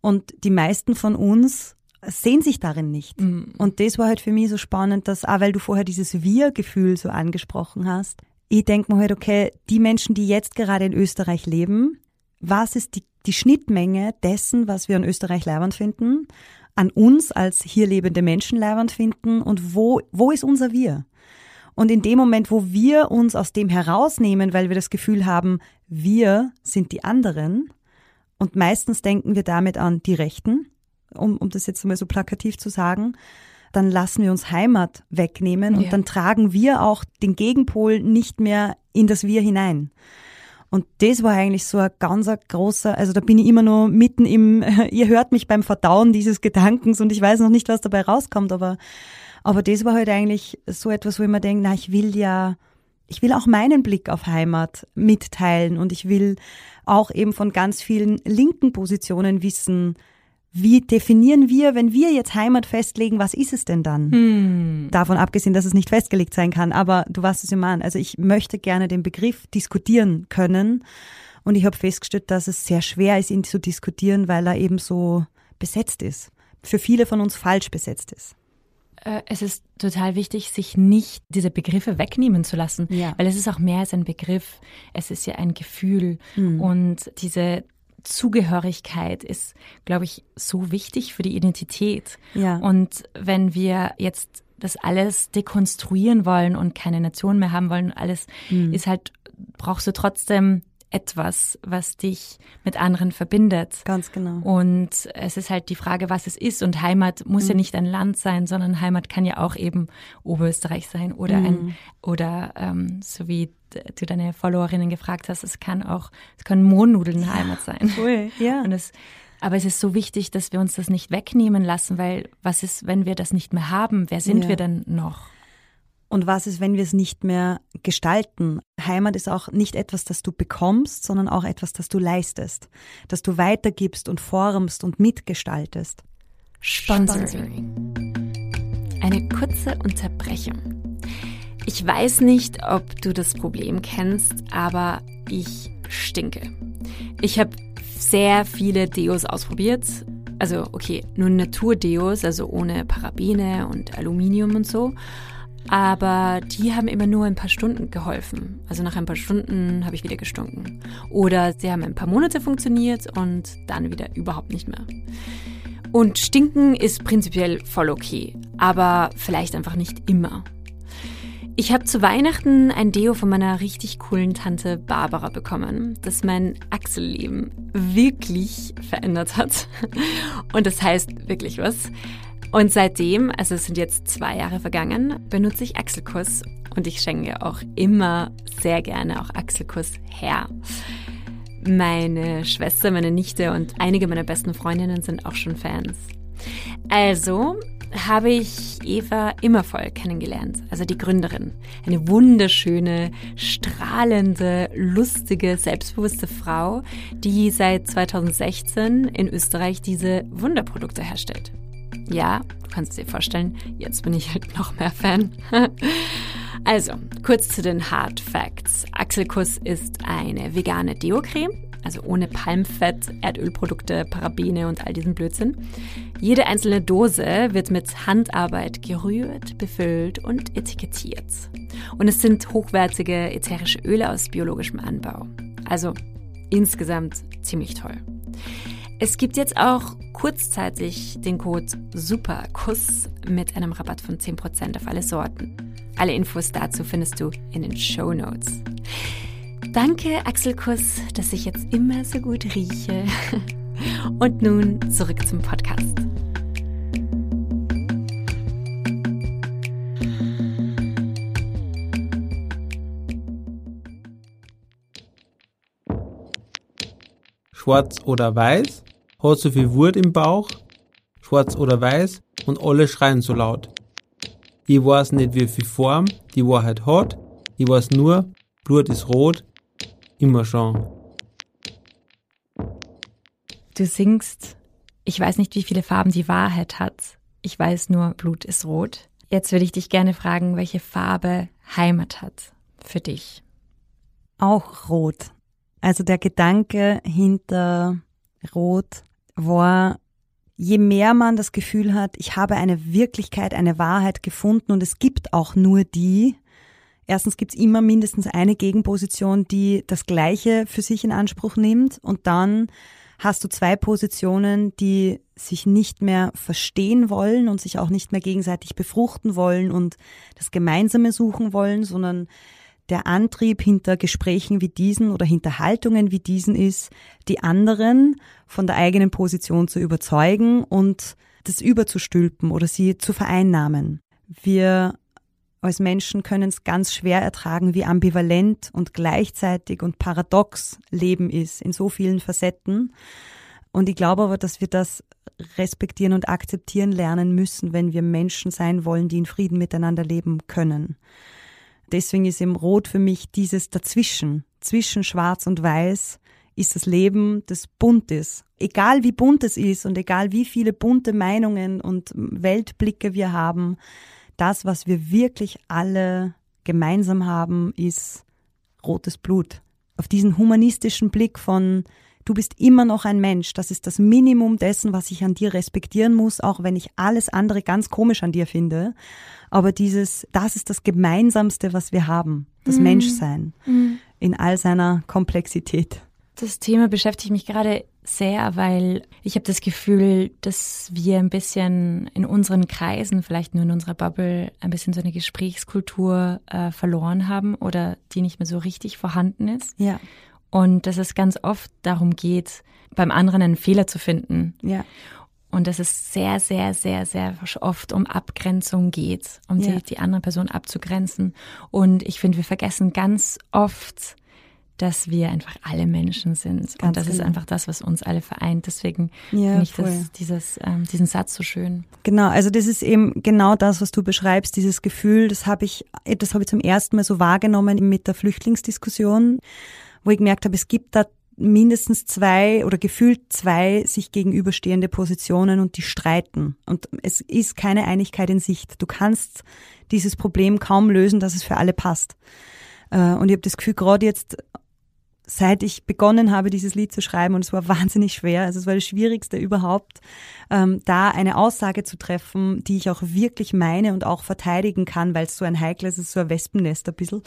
Und die meisten von uns sehen sich darin nicht. Mhm. Und das war halt für mich so spannend, dass, auch weil du vorher dieses Wir-Gefühl so angesprochen hast, ich denke mir halt, okay, die Menschen, die jetzt gerade in Österreich leben, was ist die, die Schnittmenge dessen, was wir in Österreich leibend finden, an uns als hier lebende Menschen leibend finden und wo, wo ist unser Wir? Und in dem Moment, wo wir uns aus dem herausnehmen, weil wir das Gefühl haben, wir sind die anderen, und meistens denken wir damit an die Rechten, um, um das jetzt mal so plakativ zu sagen, dann lassen wir uns Heimat wegnehmen und ja. dann tragen wir auch den Gegenpol nicht mehr in das Wir hinein. Und das war eigentlich so ein ganz großer, also da bin ich immer nur mitten im, ihr hört mich beim Verdauen dieses Gedankens und ich weiß noch nicht, was dabei rauskommt, aber, aber das war halt eigentlich so etwas, wo ich mir denke, na, ich will ja, ich will auch meinen Blick auf Heimat mitteilen und ich will auch eben von ganz vielen linken Positionen wissen, wie definieren wir, wenn wir jetzt Heimat festlegen, was ist es denn dann? Hm. Davon abgesehen, dass es nicht festgelegt sein kann, aber du weißt es ja mal. Also ich möchte gerne den Begriff diskutieren können und ich habe festgestellt, dass es sehr schwer ist, ihn zu diskutieren, weil er eben so besetzt ist. Für viele von uns falsch besetzt ist äh, es ist total wichtig, sich nicht diese Begriffe wegnehmen zu lassen, ja. weil es ist auch mehr als ein Begriff, es ist ja ein Gefühl mhm. und diese Zugehörigkeit ist, glaube ich, so wichtig für die Identität. Ja. Und wenn wir jetzt das alles dekonstruieren wollen und keine Nation mehr haben wollen. Alles mhm. ist halt, brauchst du trotzdem etwas, was dich mit anderen verbindet. Ganz genau. Und es ist halt die Frage, was es ist. Und Heimat muss mhm. ja nicht ein Land sein, sondern Heimat kann ja auch eben Oberösterreich sein oder mhm. ein oder ähm, so wie du deine Followerinnen gefragt hast, es kann auch, es können Mohnnudeln Heimat sein. Cool, ja. Und es, aber es ist so wichtig, dass wir uns das nicht wegnehmen lassen, weil was ist, wenn wir das nicht mehr haben? Wer sind ja. wir denn noch? Und was ist, wenn wir es nicht mehr gestalten? Heimat ist auch nicht etwas, das du bekommst, sondern auch etwas, das du leistest, das du weitergibst und formst und mitgestaltest. Sponsoring. Eine kurze Unterbrechung. Ich weiß nicht, ob du das Problem kennst, aber ich stinke. Ich habe sehr viele Deos ausprobiert. Also okay, nur Naturdeos, also ohne Parabene und Aluminium und so. Aber die haben immer nur ein paar Stunden geholfen. Also nach ein paar Stunden habe ich wieder gestunken. Oder sie haben ein paar Monate funktioniert und dann wieder überhaupt nicht mehr. Und stinken ist prinzipiell voll okay, aber vielleicht einfach nicht immer. Ich habe zu Weihnachten ein Deo von meiner richtig coolen Tante Barbara bekommen, das mein Achselleben wirklich verändert hat. Und das heißt wirklich was. Und seitdem, also es sind jetzt zwei Jahre vergangen, benutze ich Achselkuss und ich schenke auch immer sehr gerne auch Achselkuss her. Meine Schwester, meine Nichte und einige meiner besten Freundinnen sind auch schon Fans. Also habe ich Eva Immervoll kennengelernt, also die Gründerin. Eine wunderschöne, strahlende, lustige, selbstbewusste Frau, die seit 2016 in Österreich diese Wunderprodukte herstellt. Ja, du kannst dir vorstellen, jetzt bin ich halt noch mehr Fan. also, kurz zu den Hard Facts. Axelkuss ist eine vegane Deo-Creme, also ohne Palmfett, Erdölprodukte, Parabene und all diesen Blödsinn. Jede einzelne Dose wird mit Handarbeit gerührt, befüllt und etikettiert. Und es sind hochwertige ätherische Öle aus biologischem Anbau. Also insgesamt ziemlich toll. Es gibt jetzt auch kurzzeitig den Code SUPERKUSS mit einem Rabatt von 10% auf alle Sorten. Alle Infos dazu findest du in den Show Notes. Danke, Axelkuss, dass ich jetzt immer so gut rieche. Und nun zurück zum Podcast. Schwarz oder weiß? Hat so viel Wut im Bauch, schwarz oder weiß, und alle schreien so laut. Ich weiß nicht, wie viel Form die Wahrheit hat, ich weiß nur, Blut ist rot, immer schon. Du singst, ich weiß nicht, wie viele Farben die Wahrheit hat, ich weiß nur, Blut ist rot. Jetzt würde ich dich gerne fragen, welche Farbe Heimat hat für dich. Auch rot. Also der Gedanke hinter Rot war, je mehr man das Gefühl hat, ich habe eine Wirklichkeit, eine Wahrheit gefunden und es gibt auch nur die, erstens gibt es immer mindestens eine Gegenposition, die das Gleiche für sich in Anspruch nimmt und dann hast du zwei Positionen, die sich nicht mehr verstehen wollen und sich auch nicht mehr gegenseitig befruchten wollen und das Gemeinsame suchen wollen, sondern der Antrieb hinter Gesprächen wie diesen oder hinter Haltungen wie diesen ist, die anderen von der eigenen Position zu überzeugen und das überzustülpen oder sie zu vereinnahmen. Wir als Menschen können es ganz schwer ertragen, wie ambivalent und gleichzeitig und paradox Leben ist in so vielen Facetten. Und ich glaube aber, dass wir das respektieren und akzeptieren lernen müssen, wenn wir Menschen sein wollen, die in Frieden miteinander leben können deswegen ist eben Rot für mich dieses Dazwischen, zwischen Schwarz und Weiß, ist das Leben, das bunt ist. Egal wie bunt es ist und egal wie viele bunte Meinungen und Weltblicke wir haben, das, was wir wirklich alle gemeinsam haben, ist rotes Blut. Auf diesen humanistischen Blick von du bist immer noch ein Mensch. Das ist das Minimum dessen, was ich an dir respektieren muss, auch wenn ich alles andere ganz komisch an dir finde. Aber dieses, das ist das Gemeinsamste, was wir haben, das mhm. Menschsein mhm. in all seiner Komplexität. Das Thema beschäftigt mich gerade sehr, weil ich habe das Gefühl, dass wir ein bisschen in unseren Kreisen, vielleicht nur in unserer Bubble, ein bisschen so eine Gesprächskultur äh, verloren haben oder die nicht mehr so richtig vorhanden ist. Ja. Und dass es ganz oft darum geht, beim anderen einen Fehler zu finden. Ja. Und dass es sehr, sehr, sehr, sehr oft um Abgrenzung geht, um Ja. die, die andere Person abzugrenzen. Und ich finde, wir vergessen ganz oft, dass wir einfach alle Menschen sind. Ganz und das ist genau. einfach das, was uns alle vereint. Deswegen Ja, finde ich das, dieses, ähm, diesen Satz so schön. Genau, also das ist eben genau das, was du beschreibst, dieses Gefühl, das habe ich, das habe ich zum ersten Mal so wahrgenommen mit der Flüchtlingsdiskussion, wo ich gemerkt habe, es gibt da mindestens zwei oder gefühlt zwei sich gegenüberstehende Positionen und die streiten. Und es ist keine Einigkeit in Sicht. Du kannst dieses Problem kaum lösen, dass es für alle passt. Äh, Und ich habe das Gefühl, gerade jetzt seit ich begonnen habe, dieses Lied zu schreiben, und es war wahnsinnig schwer, also es war das Schwierigste überhaupt, ähm, da eine Aussage zu treffen, die ich auch wirklich meine und auch verteidigen kann, weil es so ein heikles, es ist so ein Wespennest ein bisschen.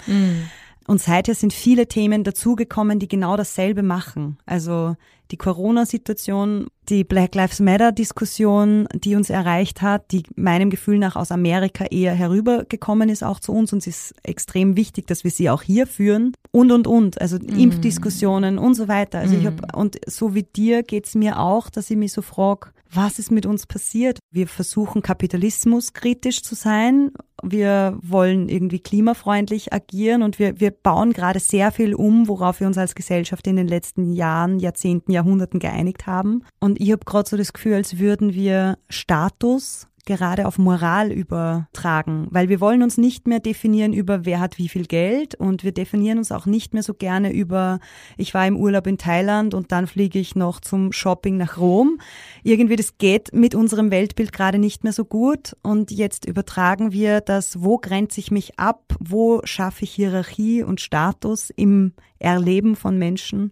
Und seither sind viele Themen dazugekommen, die genau dasselbe machen. Also die Corona-Situation, die Black Lives Matter-Diskussion, die uns erreicht hat, die meinem Gefühl nach aus Amerika eher herübergekommen ist, auch zu uns. Und es ist extrem wichtig, dass wir sie auch hier führen. Und, und, und. Also Impfdiskussionen und so weiter. Also ich hab, und so wie dir geht's mir auch, dass ich mich so frage, was ist mit uns passiert? Wir versuchen Kapitalismus kritisch zu sein. Wir wollen irgendwie klimafreundlich agieren und wir, wir bauen gerade sehr viel um, worauf wir uns als Gesellschaft in den letzten Jahren, Jahrzehnten, Jahrhunderten geeinigt haben. Und ich habe gerade so das Gefühl, als würden wir Status gerade auf Moral übertragen, weil wir wollen uns nicht mehr definieren über wer hat wie viel Geld und wir definieren uns auch nicht mehr so gerne über ich war im Urlaub in Thailand und dann fliege ich noch zum Shopping nach Rom. Irgendwie das geht mit unserem Weltbild gerade nicht mehr so gut und jetzt übertragen wir das, wo grenze ich mich ab, wo schaffe ich Hierarchie und Status im Erleben von Menschen.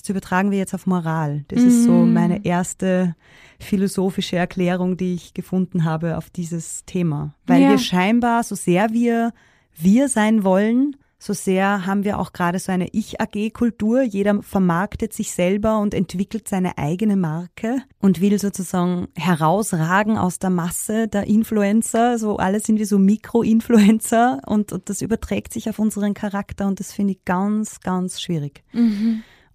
Das übertragen wir jetzt auf Moral. Das ist so meine erste philosophische Erklärung, die ich gefunden habe auf dieses Thema. Weil Ja. wir scheinbar, so sehr wir wir sein wollen, so sehr haben wir auch gerade so eine Ich-AG-Kultur. Jeder vermarktet sich selber und entwickelt seine eigene Marke und will sozusagen herausragen aus der Masse der Influencer. So alle sind wir so Mikro-Influencer und, und das überträgt sich auf unseren Charakter und das finde ich ganz, ganz schwierig.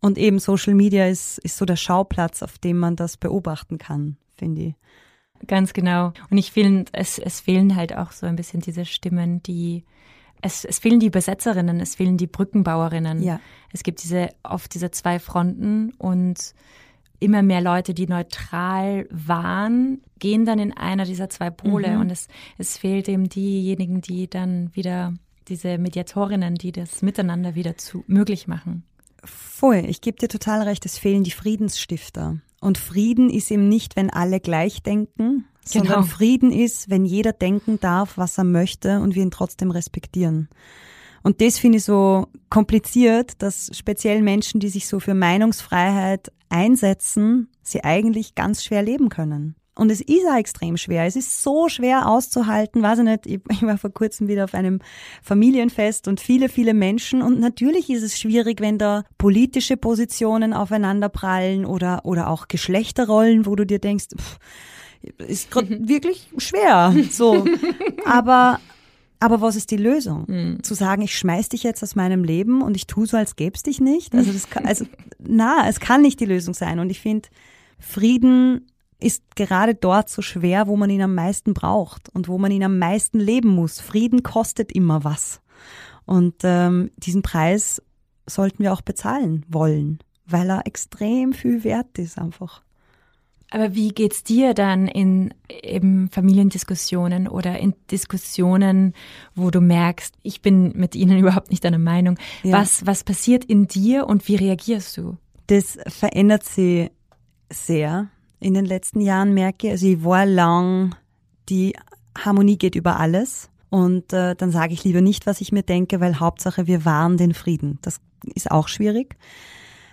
Und eben Social Media ist, ist so der Schauplatz, auf dem man das beobachten kann, finde ich. Ganz genau. Und ich finde, es, es fehlen halt auch so ein bisschen diese Stimmen, die es, es fehlen die Übersetzerinnen, es fehlen die Brückenbauerinnen. Ja. Es gibt diese oft diese zwei Fronten und immer mehr Leute, die neutral waren, gehen dann in einer dieser zwei Pole und es, es fehlt eben diejenigen, die dann wieder diese Mediatorinnen, die das miteinander wieder zu möglich machen. Voll, ich gebe dir total recht, es fehlen die Friedensstifter. Und Frieden ist eben nicht, wenn alle gleich denken, sondern Genau. Frieden ist, wenn jeder denken darf, was er möchte und wir ihn trotzdem respektieren. Und das finde ich so kompliziert, dass speziell Menschen, die sich so für Meinungsfreiheit einsetzen, sie eigentlich ganz schwer leben können. Und es ist auch extrem schwer. Es ist so schwer auszuhalten, weiß ich nicht, ich war vor kurzem wieder auf einem Familienfest und viele, viele Menschen. Und natürlich ist es schwierig, wenn da politische Positionen aufeinanderprallen oder, oder auch Geschlechterrollen, wo du dir denkst, pff, ist gerade wirklich schwer. So. Aber, aber was ist die Lösung? Zu sagen, ich schmeiß dich jetzt aus meinem Leben und ich tue so, als gäb's dich nicht? Also das kann, also, na, es kann nicht die Lösung sein. Und ich finde, Frieden ist gerade dort so schwer, wo man ihn am meisten braucht und wo man ihn am meisten leben muss. Frieden kostet immer was. Und ähm, diesen Preis sollten wir auch bezahlen wollen, weil er extrem viel wert ist einfach. Aber wie geht's dir dann in eben Familiendiskussionen oder in Diskussionen, wo du merkst, ich bin mit ihnen überhaupt nicht einer Meinung? Ja. Was, was passiert in dir und wie reagierst du? Das verändert sich sehr in den letzten Jahren, merke. Also ich war lang, die Harmonie geht über alles. Und äh, dann sage ich lieber nicht, was ich mir denke, weil Hauptsache wir wahren den Frieden. Das ist auch schwierig.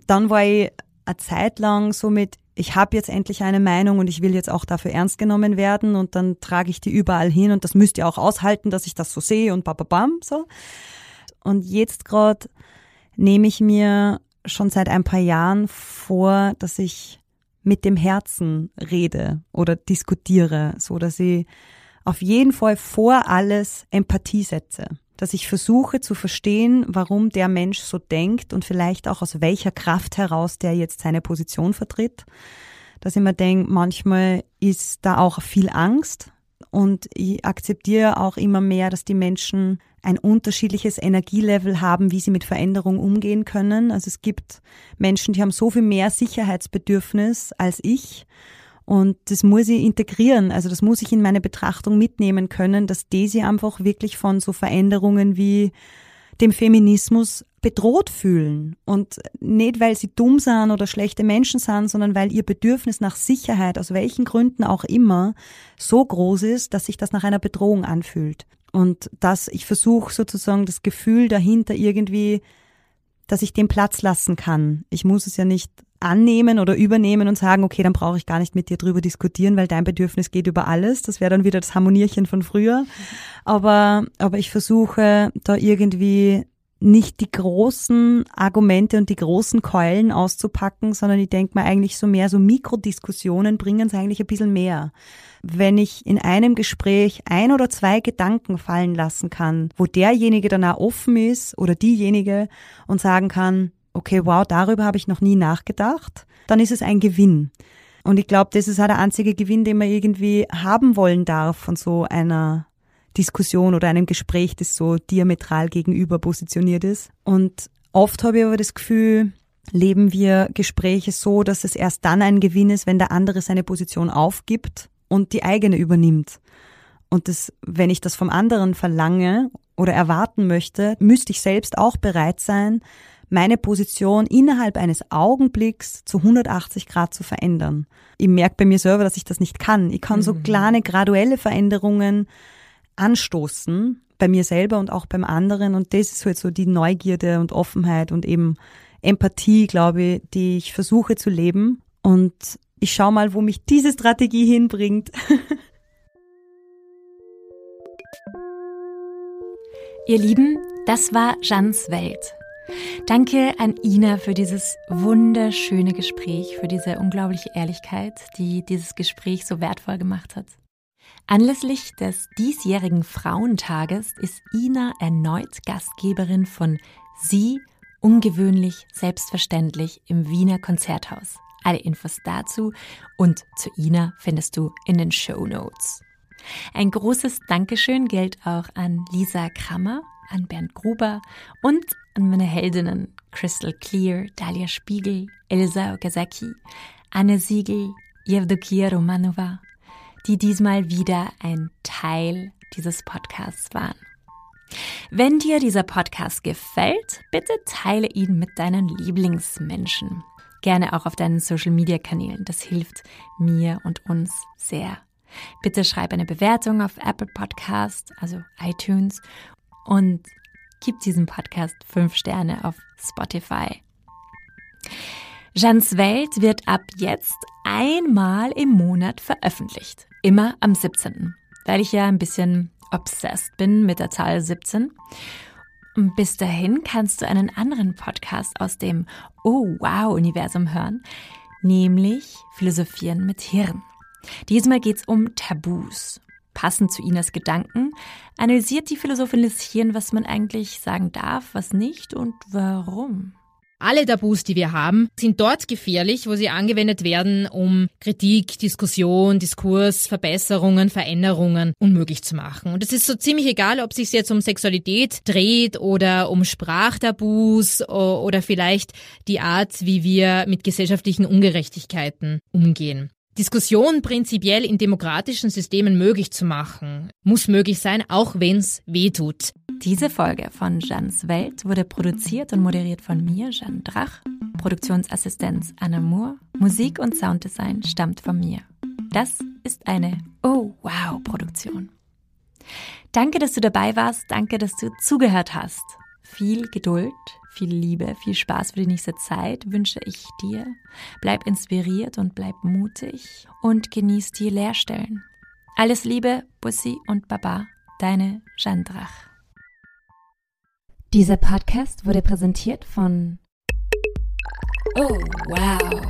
Dann war ich eine Zeit lang so mit, ich habe jetzt endlich eine Meinung und ich will jetzt auch dafür ernst genommen werden und dann trage ich die überall hin und das müsst ihr auch aushalten, dass ich das so sehe und bababam so. Und jetzt gerade nehme ich mir schon seit ein paar Jahren vor, dass ich mit dem Herzen rede oder diskutiere, so dass ich auf jeden Fall vor alles Empathie setze. Dass ich versuche zu verstehen, warum der Mensch so denkt und vielleicht auch aus welcher Kraft heraus der jetzt seine Position vertritt. Dass ich mir denke, manchmal ist da auch viel Angst und ich akzeptiere auch immer mehr, dass die Menschen ein unterschiedliches Energielevel haben, wie sie mit Veränderung umgehen können. Also es gibt Menschen, die haben so viel mehr Sicherheitsbedürfnis als ich. Und das muss ich integrieren. Also das muss ich in meine Betrachtung mitnehmen können, dass die sich einfach wirklich von so Veränderungen wie dem Feminismus bedroht fühlen. Und nicht, weil sie dumm sind oder schlechte Menschen sind, sondern weil ihr Bedürfnis nach Sicherheit, aus welchen Gründen auch immer, so groß ist, dass sich das nach einer Bedrohung anfühlt. Und dass ich versuche sozusagen das Gefühl dahinter irgendwie, dass ich den Platz lassen kann. Ich muss es ja nicht annehmen oder übernehmen und sagen, okay, dann brauche ich gar nicht mit dir drüber diskutieren, weil dein Bedürfnis geht über alles. Das wäre dann wieder das Harmonierchen von früher. Aber, aber ich versuche da irgendwie nicht die großen Argumente und die großen Keulen auszupacken, sondern ich denke mir eigentlich so mehr so Mikrodiskussionen bringen es eigentlich ein bisschen mehr. Wenn ich in einem Gespräch ein oder zwei Gedanken fallen lassen kann, wo derjenige dann auch offen ist oder diejenige und sagen kann, okay, wow, darüber habe ich noch nie nachgedacht, dann ist es ein Gewinn. Und ich glaube, das ist auch der einzige Gewinn, den man irgendwie haben wollen darf von so einer Diskussion oder einem Gespräch, das so diametral gegenüber positioniert ist. Und oft habe ich aber das Gefühl, leben wir Gespräche so, dass es erst dann ein Gewinn ist, wenn der andere seine Position aufgibt und die eigene übernimmt. Und das, wenn ich das vom anderen verlange oder erwarten möchte, müsste ich selbst auch bereit sein, meine Position innerhalb eines Augenblicks zu 180 Grad zu verändern. Ich merke bei mir selber, dass ich das nicht kann. Ich kann so mhm. kleine graduelle Veränderungen anstoßen, bei mir selber und auch beim anderen. Und das ist halt so die Neugierde und Offenheit und eben Empathie, glaube ich, die ich versuche zu leben. Und ich schaue mal, wo mich diese Strategie hinbringt. Ihr Lieben, das war Jans Welt. Danke an Ina für dieses wunderschöne Gespräch, für diese unglaubliche Ehrlichkeit, die dieses Gespräch so wertvoll gemacht hat. Anlässlich des diesjährigen Frauentages ist Ina erneut Gastgeberin von Sie ungewöhnlich selbstverständlich im Wiener Konzerthaus. Alle Infos dazu und zu Ina findest du in den Show Notes. Ein großes Dankeschön gilt auch an Lisa Krammer, an Bernd Gruber und an meine Heldinnen Crystal Clear, Dalia Spiegel, Elsa Okazaki, Anne Siegel, Yevdokia Romanova, die diesmal wieder ein Teil dieses Podcasts waren. Wenn dir dieser Podcast gefällt, bitte teile ihn mit deinen Lieblingsmenschen. Gerne auch auf deinen Social-Media-Kanälen. Das hilft mir und uns sehr. Bitte schreib eine Bewertung auf Apple Podcast, also iTunes, und gib diesem Podcast fünf Sterne auf Spotify. Jans Welt wird ab jetzt einmal im Monat veröffentlicht. Immer am 17. Weil ich ja ein bisschen obsessed bin mit der Zahl 17. Und bis dahin kannst du einen anderen Podcast aus dem Oh Wow Universum hören, nämlich Philosophieren mit Hirn. Diesmal geht's um Tabus. Passend zu Inas Gedanken analysiert die Philosophin des Hirn, was man eigentlich sagen darf, was nicht und warum. Alle Tabus, die wir haben, sind dort gefährlich, wo sie angewendet werden, um Kritik, Diskussion, Diskurs, Verbesserungen, Veränderungen unmöglich zu machen. Und es ist so ziemlich egal, ob es sich jetzt um Sexualität dreht oder um Sprachtabus oder vielleicht die Art, wie wir mit gesellschaftlichen Ungerechtigkeiten umgehen. Diskussion prinzipiell in demokratischen Systemen möglich zu machen, muss möglich sein, auch wenn es weh tut. Diese Folge von Jeans Welt wurde produziert und moderiert von mir, Jeanne Drach. Produktionsassistenz Anna Moore. Musik und Sounddesign stammt von mir. Das ist eine Oh Wow Produktion. Danke, dass du dabei warst. Danke, dass du zugehört hast. Viel Geduld viel Liebe, viel Spaß für die nächste Zeit wünsche ich dir. Bleib inspiriert und bleib mutig und genieß die Leerstellen. Alles Liebe, Bussi und Baba, deine Jandrach. Dieser Podcast wurde präsentiert von Oh, wow.